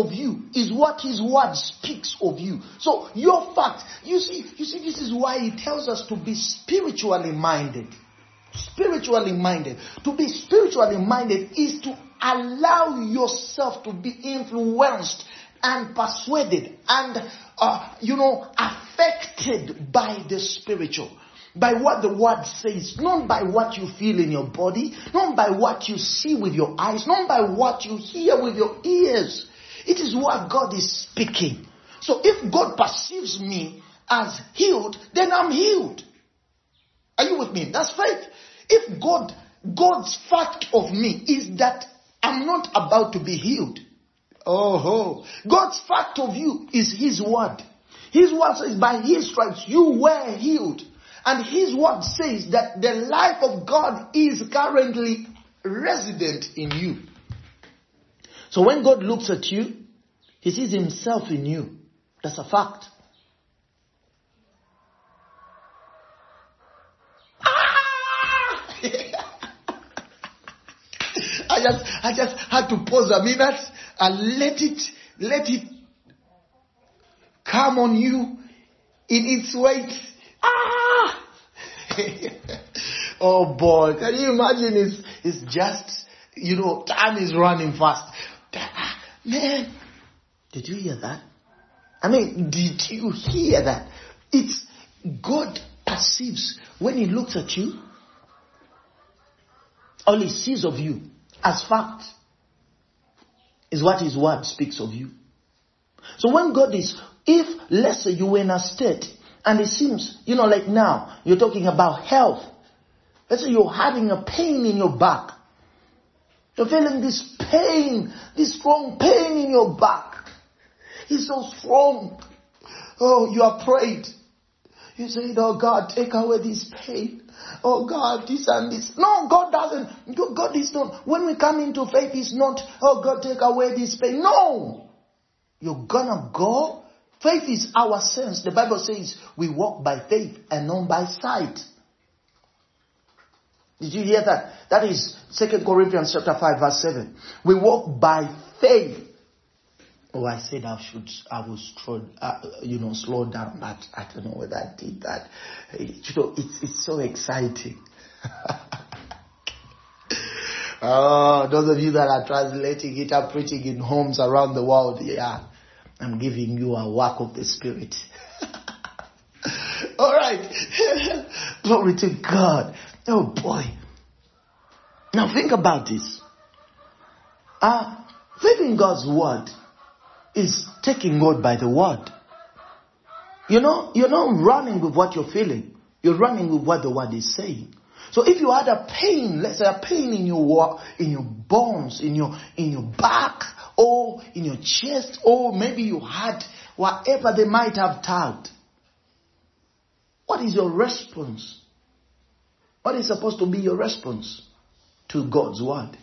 of you is what his word speaks of you. So your fact, you see, you see, this is why he tells us to be spiritually minded. Spiritually minded. To be spiritually minded is to allow yourself to be influenced and persuaded and, uh, you know, affected by the spiritual by what the word says, not by what you feel in your body, not by what you see with your eyes, not by what you hear with your ears. It is what God is speaking. So if God perceives me as healed, then I'm healed. Are you with me? That's faith. If God, God's fact of me is that I'm not about to be healed. Oh, oh. God's fact of you is His word. His word says, by His stripes you were healed. And his word says that the life of God is currently resident in you. So when God looks at you, he sees himself in you. That's a fact. Ah! I just, I just had to pause a minute and let it, let it come on you in its weight Ah! oh boy, can you imagine? It's, it's just, you know, time is running fast. Man, did you hear that? I mean, did you hear that? It's God perceives when He looks at you, all He sees of you as fact is what His word speaks of you. So when God is, if let's say you were in a state and it seems, you know, like now, you're talking about health. Let's say you're having a pain in your back. You're feeling this pain, this strong pain in your back. It's so strong. Oh, you are prayed. You say, oh God, take away this pain. Oh God, this and this. No, God doesn't. God is not. When we come into faith, it's not, oh God, take away this pain. No. You're gonna go Faith is our sense. The Bible says we walk by faith and not by sight. Did you hear that? That is 2 Corinthians chapter 5 verse 7. We walk by faith. Oh, I said I should, I will was, uh, you know, slow down, but I don't know whether I did that. You know, it's, it's so exciting. oh, those of you that are translating it, are preaching in homes around the world, yeah. I'm giving you a work of the Spirit. All right. Glory to God. Oh boy. Now think about this. Uh, faith in God's word is taking God by the word. You know, you're not running with what you're feeling. You're running with what the word is saying. So if you had a pain, let's say a pain in your in your bones, in your in your back, or in your chest, or maybe you had whatever they might have tagged. What is your response? What is supposed to be your response to God's word?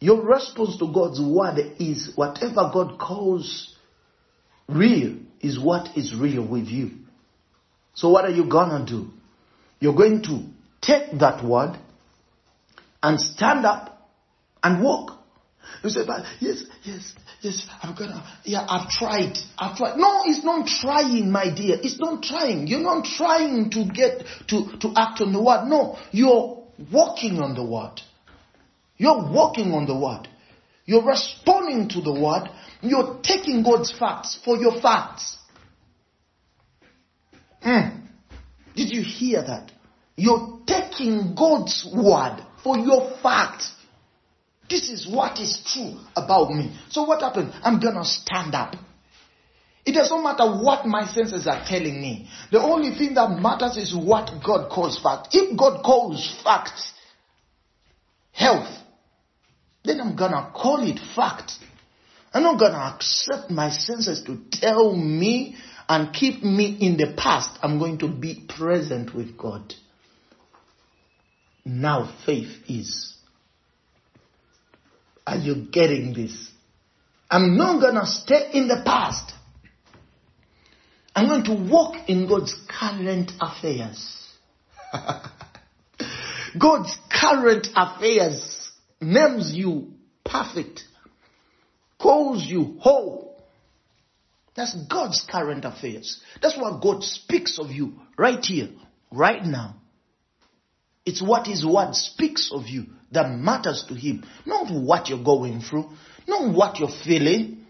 Your response to God's word is whatever God calls real is what is real with you. So what are you gonna do? You're going to take that word and stand up and walk. You say, but yes, yes, yes, I'm gonna, yeah, I've tried, I've tried. No, it's not trying, my dear. It's not trying. You're not trying to get, to, to act on the word. No, you're walking on the word. You're walking on the word. You're responding to the word. You're taking God's facts for your facts. Mm. Did you hear that? You're taking God's word for your facts. This is what is true about me. So what happened? I'm gonna stand up. It doesn't matter what my senses are telling me. The only thing that matters is what God calls fact. If God calls fact health, then I'm gonna call it fact. I'm not gonna accept my senses to tell me and keep me in the past. I'm going to be present with God. Now faith is are you getting this? I'm not gonna stay in the past. I'm going to walk in God's current affairs. God's current affairs names you perfect. calls you whole. That's God's current affairs. That's what God speaks of you right here, right now. It's what His word speaks of you that matters to Him, not what you're going through, not what you're feeling.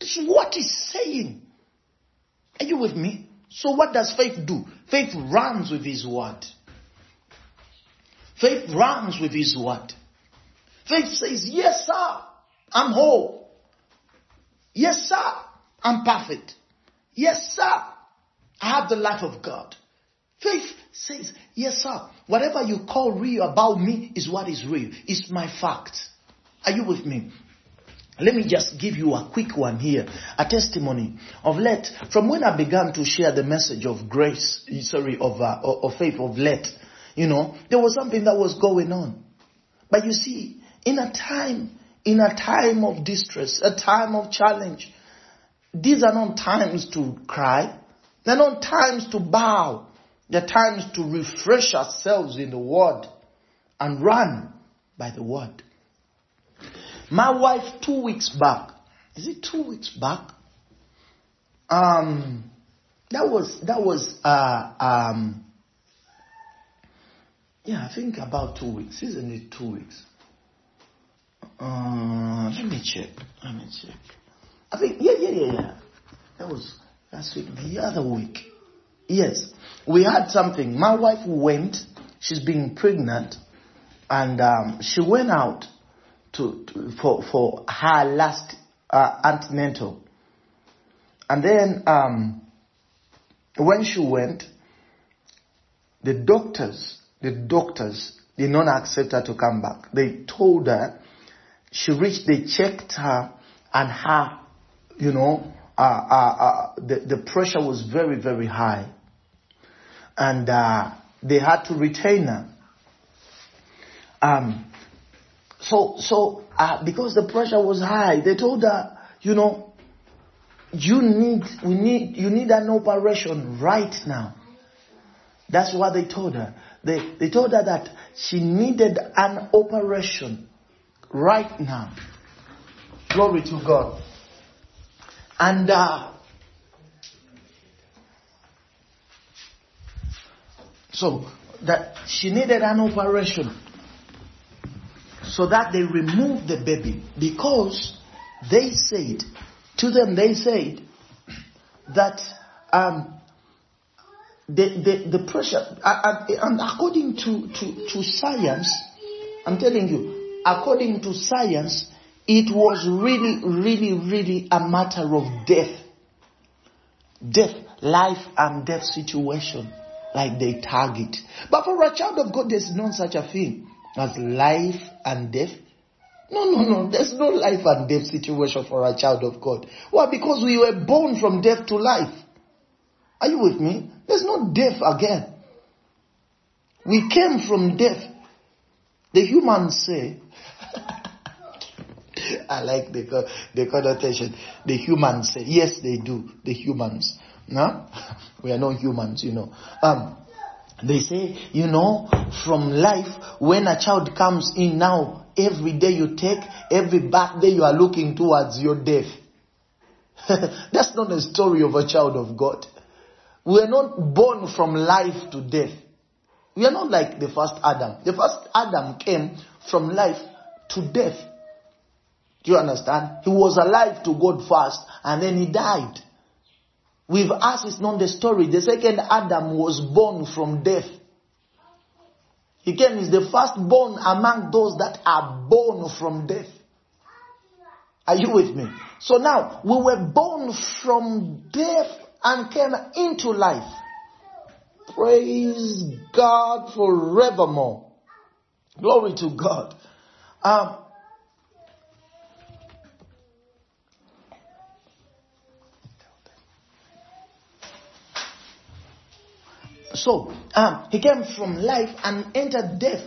It's what He's saying. Are you with me? So what does faith do? Faith runs with His word. Faith runs with His word. Faith says, Yes, sir, I'm whole. Yes, sir, I'm perfect. Yes, sir, I have the life of God. Faith says, Yes, sir, whatever you call real about me is what is real. It's my fact. Are you with me? Let me just give you a quick one here, a testimony of let, From when I began to share the message of grace, sorry, of, uh, of faith of let, you know, there was something that was going on. But you see, in a time, in a time of distress, a time of challenge, these are not times to cry. They're not times to bow. They're times to refresh ourselves in the Word and run by the Word. My wife, two weeks back, is it two weeks back? Um, that was, that was, uh, um, yeah, I think about two weeks. Isn't it two weeks? Uh, let me check. Let me check. I think, yeah, yeah, yeah, yeah. That was last week, the other week. Yes. We had something. My wife went, she's been pregnant, and um, she went out to, to, for, for her last uh, antenatal. And then um, when she went, the doctors, the doctors did not accept her to come back. They told her she reached, they checked her and her, you know, uh, uh, uh, the, the pressure was very, very high. And uh, they had to retain her. Um, so, so uh, because the pressure was high, they told her, you know, you need, we need, you need an operation right now. That's what they told her. They, they told her that she needed an operation right now. Glory to God. And uh, so that she needed an operation so that they removed the baby because they said to them they said that um, the, the, the pressure and according to, to, to science i'm telling you according to science it was really, really, really a matter of death. Death, life and death situation, like they target. But for a child of God, there's no such a thing as life and death. No, no, no. There's no life and death situation for a child of God. Why? Because we were born from death to life. Are you with me? There's no death again. We came from death. The humans say, I like the, the connotation. The humans say, yes, they do. The humans. No? We are not humans, you know. Um, they say, you know, from life, when a child comes in now, every day you take, every birthday you are looking towards your death. That's not a story of a child of God. We are not born from life to death. We are not like the first Adam. The first Adam came from life to death. Do you understand? He was alive to God first and then he died. With us, it's not the story. The second Adam was born from death. He came is the firstborn among those that are born from death. Are you with me? So now, we were born from death and came into life. Praise God forevermore. Glory to God. Um, So, um, he came from life and entered death.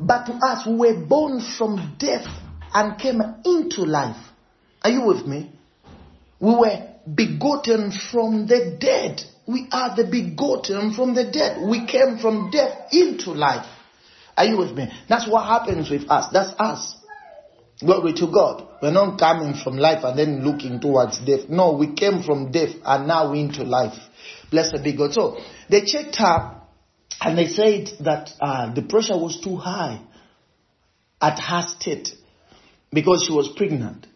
But to us, we were born from death and came into life. Are you with me? We were begotten from the dead. We are the begotten from the dead. We came from death into life. Are you with me? That's what happens with us. That's us. Glory to God. We're not coming from life and then looking towards death. No, we came from death and now into life. Blessed be God. So they checked her and they said that uh, the pressure was too high at her state because she was pregnant.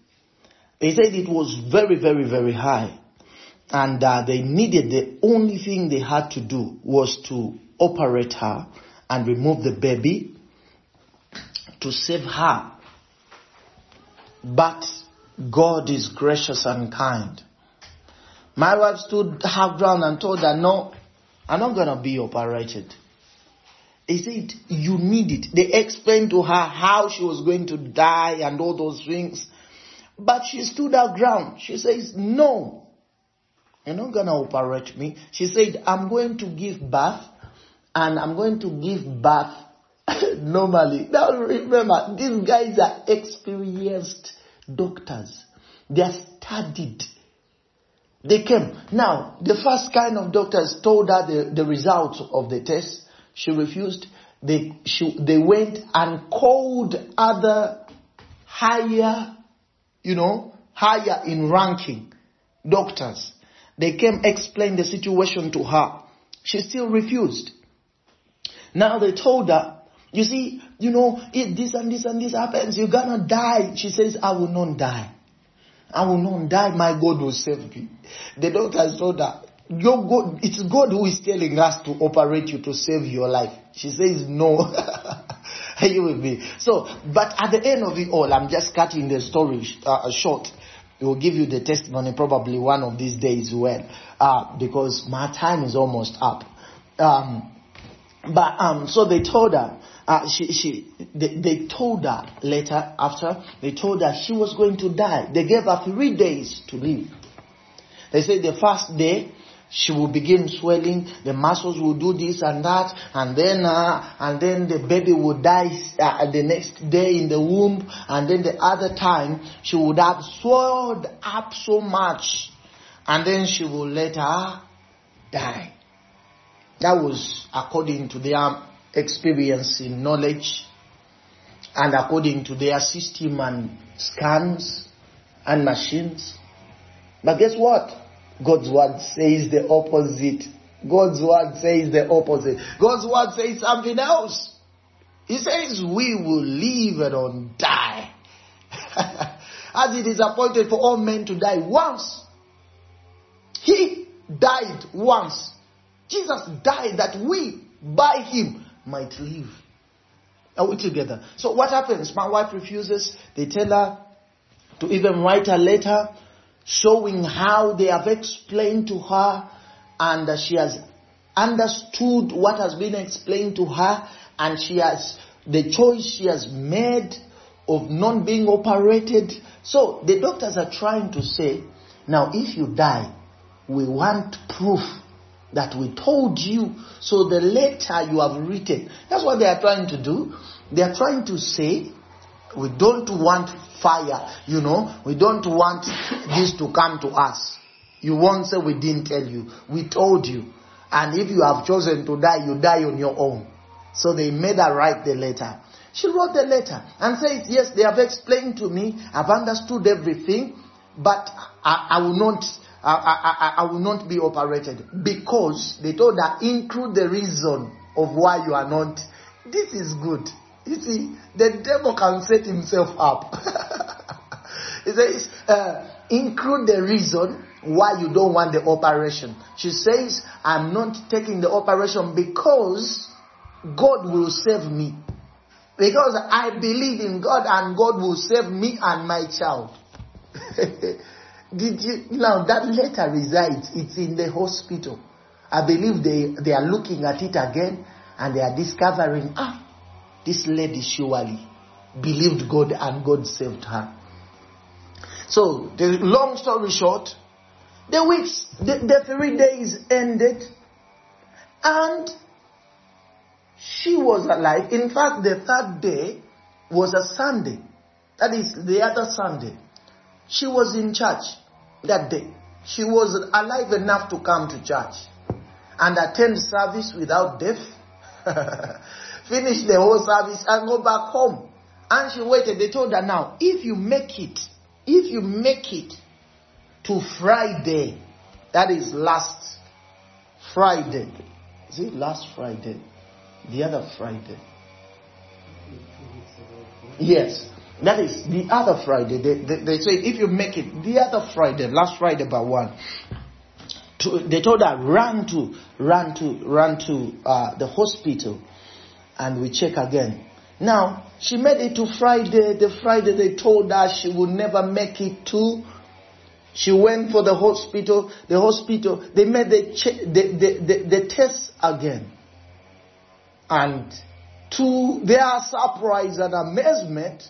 They said it was very, very, very high. And uh, they needed, the only thing they had to do was to operate her and remove the baby to save her. But God is gracious and kind. My wife stood half ground and told her, no, I'm not going to be operated. He said, you need it. They explained to her how she was going to die and all those things. But she stood her ground. She says, no, you're not going to operate me. She said, I'm going to give birth and I'm going to give birth normally. Now remember, these guys are experienced doctors. They are studied. They came. Now, the first kind of doctors told her the, the results of the test. She refused. They, she, they went and called other higher, you know, higher in ranking doctors. They came explain the situation to her. She still refused. Now they told her, you see, you know, if this and this and this happens, you're gonna die. She says, I will not die. I will not die. My God will save me. The doctor told her, your God, it's God who is telling us to operate you to save your life. She says no. You with me? So, but at the end of it all, I'm just cutting the story uh, short. We will give you the testimony probably one of these days when, uh, because my time is almost up. Um, but um, so they told her, uh, she, she, they, they told her later after, they told her she was going to die. They gave her three days to live. They said the first day, she will begin swelling, the muscles will do this and that, and then, uh, and then the baby will die uh, the next day in the womb, and then the other time, she would have swelled up so much, and then she will let her die. That was according to their experience in knowledge and according to their system and scans and machines. But guess what? God's word says the opposite. God's word says the opposite. God's word says something else. He says we will live and not die. As it is appointed for all men to die once. He died once. Jesus died that we, by him, might live. Are we together? So what happens? My wife refuses. They tell her to even write a letter showing how they have explained to her and she has understood what has been explained to her and she has the choice she has made of not being operated. So the doctors are trying to say, now if you die, we want proof that we told you. So the letter you have written, that's what they are trying to do. They are trying to say, we don't want fire, you know, we don't want this to come to us. You won't say we didn't tell you. We told you. And if you have chosen to die, you die on your own. So they made her write the letter. She wrote the letter and says, yes, they have explained to me, I've understood everything, but I, I will not I, I, I, will not be operated because they told her include the reason of why you are not. This is good. You see, the devil can set himself up. he says, uh, include the reason why you don't want the operation. She says, I'm not taking the operation because God will save me. Because I believe in God and God will save me and my child. Did you now that letter resides? It's in the hospital. I believe they, they are looking at it again and they are discovering, ah, this lady surely believed God and God saved her. So, the long story short, the weeks, the, the three days ended and she was alive. In fact, the third day was a Sunday. That is the other Sunday. She was in church that day. She was alive enough to come to church and attend service without death, finish the whole service and go back home And she waited. They told her now, if you make it, if you make it to Friday, that is last Friday. Is it last Friday? The other Friday. Yes. That is the other Friday. They, they, they, say if you make it the other Friday, last Friday by one, to, they told her run to run to run to uh, the hospital, and we check again. Now she made it to Friday. The Friday they told her she would never make it to. She went for the hospital. The hospital they made the che- the, the, the, the test again, and to their surprise and amazement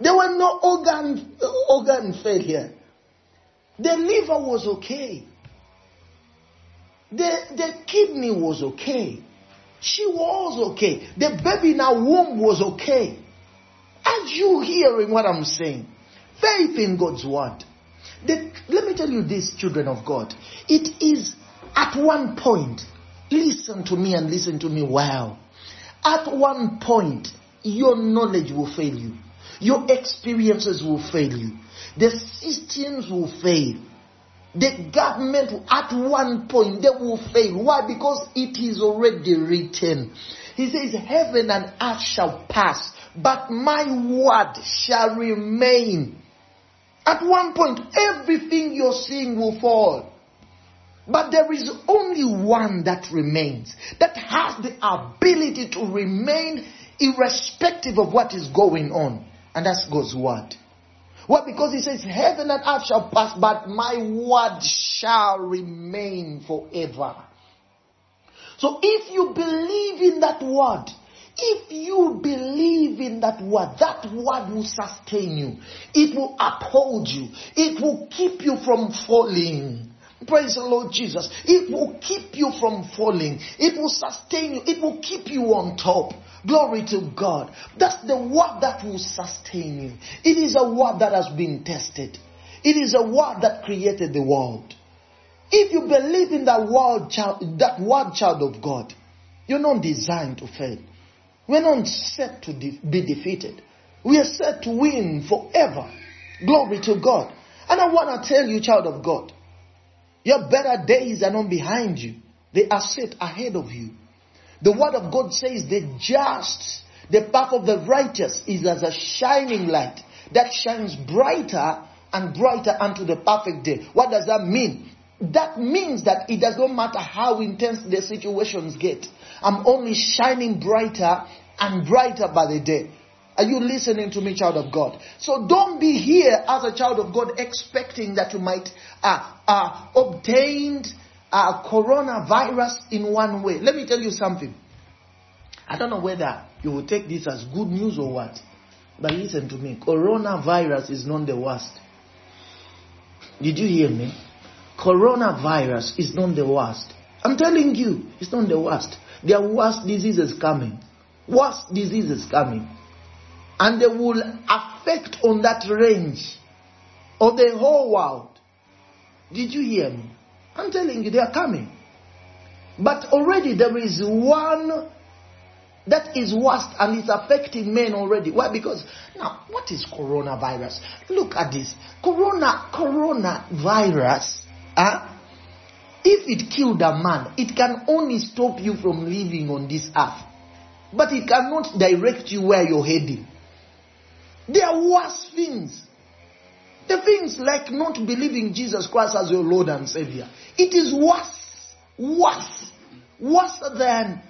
there were no organ, organ failure. The liver was okay. The, the kidney was okay. She was okay. The baby in her womb was okay. Are you hearing what I'm saying? Faith in God's word. The, let me tell you this, children of God. It is at one point, listen to me and listen to me well. At one point, your knowledge will fail you. Your experiences will fail you. The systems will fail. The government at one point they will fail. Why? Because it is already written. He says, heaven and earth shall pass, but my word shall remain. At one point, everything you're seeing will fall. But there is only one that remains, that has the ability to remain irrespective of what is going on. And that's God's word. Well, because he says, heaven and earth shall pass, but my word shall remain forever. So if you believe in that word, if you believe in that word, that word will sustain you. It will uphold you. It will keep you from falling. Praise the Lord Jesus. It will keep you from falling. It will sustain you. It will keep you on top. Glory to God. That's the word that will sustain you. It is a word that has been tested. It is a word that created the world. If you believe in that word child, that word child of God, you're not designed to fail. We're not set to de- be defeated. We are set to win forever. Glory to God. And I want to tell you, child of God, your better days are not behind you. They are set ahead of you. The word of God says the just, the path of the righteous is as a shining light that shines brighter and brighter unto the perfect day. What does that mean? That means that it does not matter how intense the situations get. I'm only shining brighter and brighter by the day. Are you listening to me, child of God? So don't be here as a child of God expecting that you might uh, uh, obtain uh, coronavirus in one way. Let me tell you something. I don't know whether you will take this as good news or what. But listen to me. Coronavirus is not the worst. Did you hear me? Coronavirus is not the worst. I'm telling you, it's not the worst. There are worse diseases coming. Worse diseases coming. And they will affect on that range of the whole world. Did you hear me? I'm telling you, they are coming. But already there is one that is worst and it's affecting men already. Why? Because now, what is coronavirus? Look at this. Corona, coronavirus, huh? if it killed a man, it can only stop you from living on this earth. But it cannot direct you where you're heading. There are worse things. The things like not believing Jesus Christ as your Lord and Savior. It is worse, worse, worse than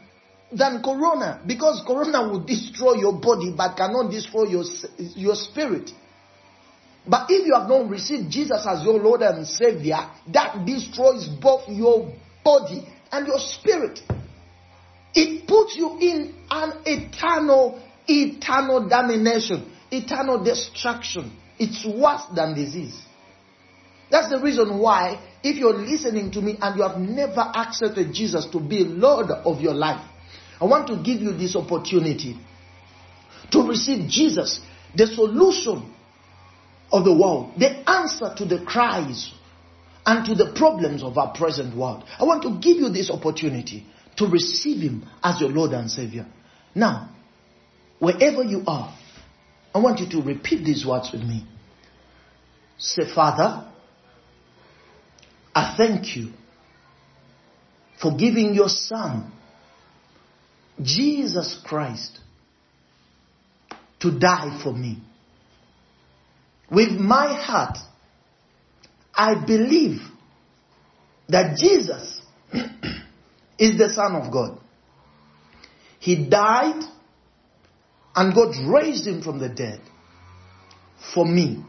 than corona because corona will destroy your body but cannot destroy your your spirit. But if you have not received Jesus as your Lord and Savior, that destroys both your body and your spirit. It puts you in an eternal, eternal damnation, eternal destruction. It's worse than disease. That's the reason why, if you're listening to me and you have never accepted Jesus to be Lord of your life, I want to give you this opportunity to receive Jesus, the solution of the world, the answer to the cries and to the problems of our present world. I want to give you this opportunity to receive Him as your Lord and Savior. Now, wherever you are, I want you to repeat these words with me. Say, Father, I thank you for giving your Son, Jesus Christ, to die for me. With my heart, I believe that Jesus is the Son of God. He died and God raised him from the dead for me.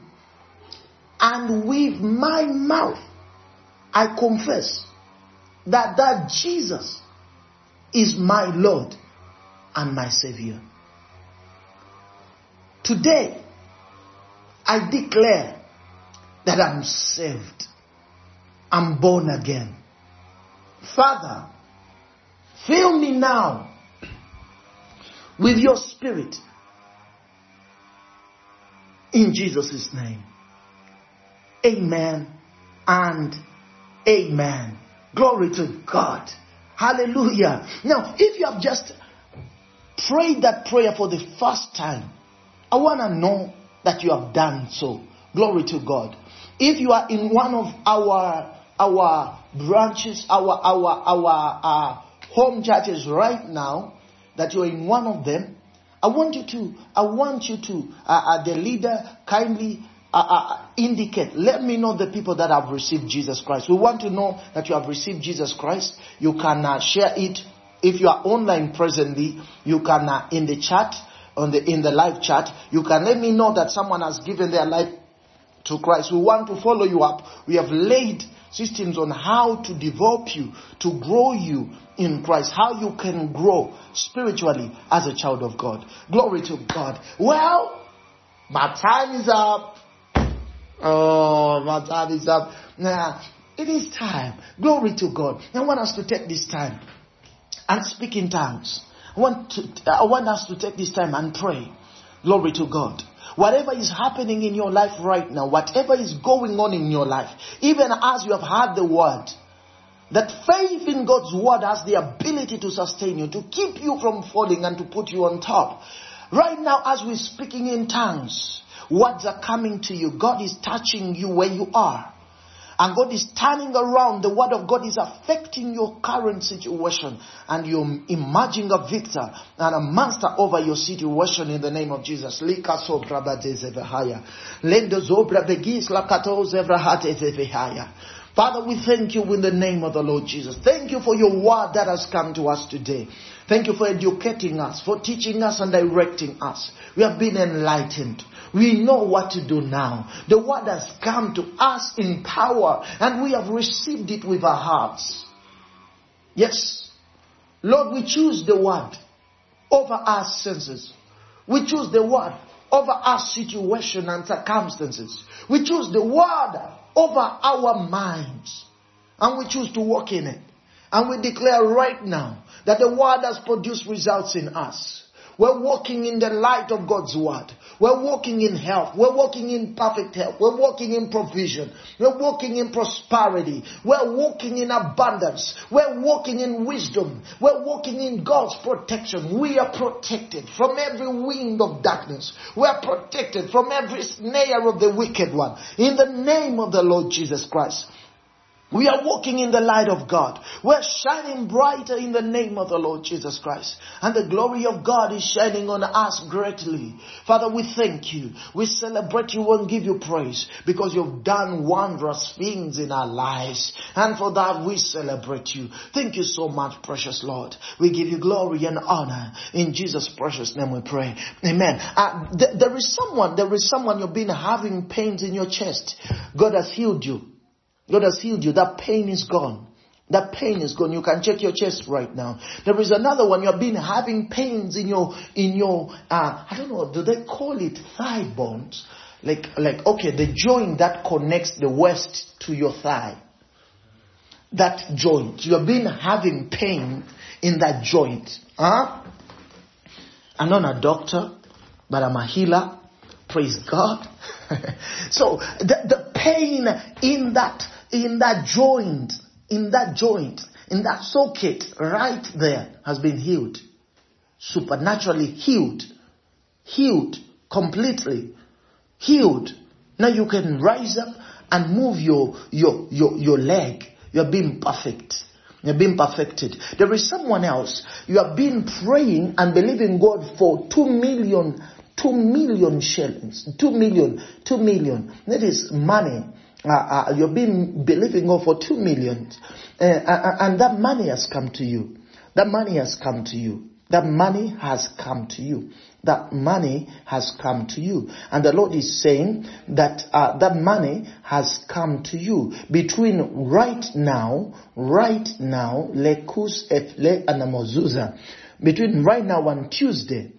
And with my mouth, I confess that that Jesus is my Lord and my Savior. Today, I declare that I'm saved. I'm born again. Father, fill me now with your spirit. In Jesus' name. Amen and amen. Glory to God. Hallelujah. Now, if you have just prayed that prayer for the first time, I want to know that you have done so. Glory to God. If you are in one of our our branches, our our our uh, home churches right now, that you're in one of them, I want you to I want you to uh, uh, the leader kindly uh, uh, indicate. Let me know the people that have received Jesus Christ. We want to know that you have received Jesus Christ. You can uh, share it if you are online presently. You can uh, in the chat on the in the live chat. You can let me know that someone has given their life to Christ. We want to follow you up. We have laid systems on how to develop you, to grow you in Christ, how you can grow spiritually as a child of God. Glory to God. Well, my time is up. Oh, my time is up. Now, it is time. Glory to God. I want us to take this time and speak in tongues. I want, to, I want us to take this time and pray. Glory to God. Whatever is happening in your life right now, whatever is going on in your life, even as you have heard the word, that faith in God's word has the ability to sustain you, to keep you from falling and to put you on top. Right now, as we're speaking in tongues, words are coming to you. God is touching you where you are. And God is turning around. The word of God is affecting your current situation. And you're emerging a victor and a master over your situation in the name of Jesus. Father, we thank you in the name of the Lord Jesus. Thank you for your word that has come to us today. Thank you for educating us, for teaching us and directing us. We have been enlightened. We know what to do now. The word has come to us in power and we have received it with our hearts. Yes. Lord, we choose the word over our senses. We choose the word over our situation and circumstances. We choose the word over our minds. And we choose to walk in it. And we declare right now that the word has produced results in us. We're walking in the light of God's word. We're walking in health. We're walking in perfect health. We're walking in provision. We're walking in prosperity. We're walking in abundance. We're walking in wisdom. We're walking in God's protection. We are protected from every wind of darkness. We are protected from every snare of the wicked one. In the name of the Lord Jesus Christ. We are walking in the light of God. We're shining brighter in the name of the Lord Jesus Christ. And the glory of God is shining on us greatly. Father, we thank you. We celebrate you and give you praise because you've done wondrous things in our lives. And for that we celebrate you. Thank you so much, precious Lord. We give you glory and honor. In Jesus' precious name we pray. Amen. Uh, th- there is someone, there is someone you've been having pains in your chest. God has healed you. God has healed you. That pain is gone. That pain is gone. You can check your chest right now. There is another one. You've been having pains in your, in your, uh, I don't know, do they call it thigh bones? Like, like, okay, the joint that connects the waist to your thigh. That joint. You've been having pain in that joint. Huh? I'm not a doctor, but I'm a healer. Praise God. so the, the pain in that in that joint, in that joint, in that socket right there has been healed. Supernaturally healed. Healed completely. Healed. Now you can rise up and move your, your, your, your leg. You're being perfect. You're being perfected. There is someone else. You have been praying and believing God for two million, two million shillings, two million, two million. That is money. Uh, uh, you've been believing God for two million, uh, uh, uh, and that money has come to you. That money has come to you. That money has come to you. That money has come to you. And the Lord is saying that uh, that money has come to you. Between right now, right now, lekus efle anamozuza. Between right now and Tuesday,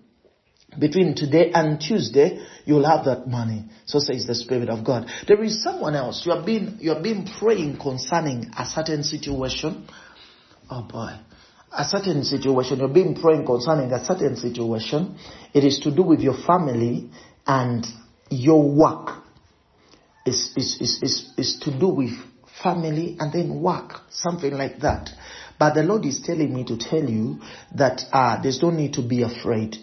between today and Tuesday, you'll have that money. So says the Spirit of God. There is someone else. You have been, you have been praying concerning a certain situation. Oh boy a certain situation, you're being praying concerning a certain situation, it is to do with your family and your work. It's, it's, it's, it's, it's to do with family and then work, something like that. But the Lord is telling me to tell you that uh, there's no need to be afraid.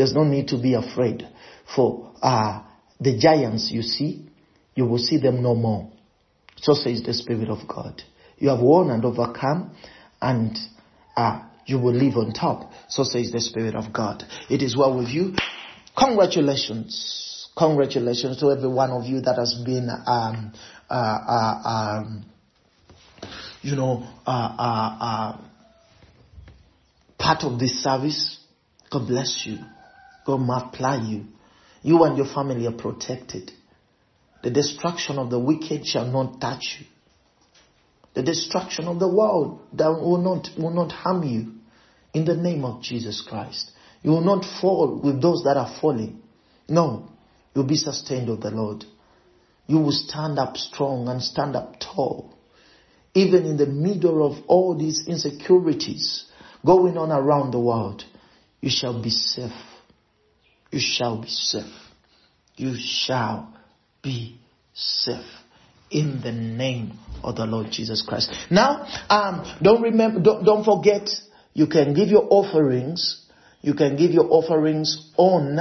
There's no need to be afraid. For uh, the giants you see, you will see them no more. So says the Spirit of God. You have won and overcome, and uh, you will live on top. So says the Spirit of God. It is well with you. Congratulations. Congratulations to every one of you that has been, um, uh, uh, um, you know, uh, uh, uh, part of this service. God bless you. God multiply you. You and your family are protected. The destruction of the wicked shall not touch you. The destruction of the world that will not, will not harm you. In the name of Jesus Christ. You will not fall with those that are falling. No. You'll be sustained of the Lord. You will stand up strong and stand up tall. Even in the middle of all these insecurities going on around the world, you shall be safe. You shall be safe. You shall be safe in the name of the Lord Jesus Christ. Now, um, don't remember, don't, don't forget, you can give your offerings, you can give your offerings on